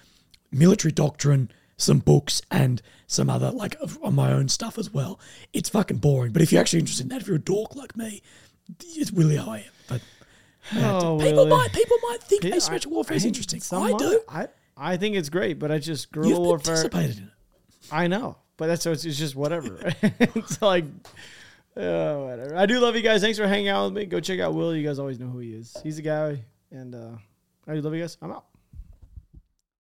S2: military doctrine, some books, and some other, like, of, of my own stuff as well. It's fucking boring. But if you're actually interested in that, if you're a dork like me, it's Willie OAM. But
S1: Oh,
S2: people
S1: Willie.
S2: might people might think
S1: Yeah,
S2: asymmetric
S1: I-
S2: warfare is interesting. I do.
S1: I I think it's great, but I just guerrilla
S2: You've
S1: warfare.
S2: participated in it.
S1: I know, but that's so it's, it's just whatever. *laughs* it's like, uh, whatever. I do love you guys. Thanks for hanging out with me. Go check out Will. You guys always know who he is. He's a guy, and uh, I do love you guys. I'm out.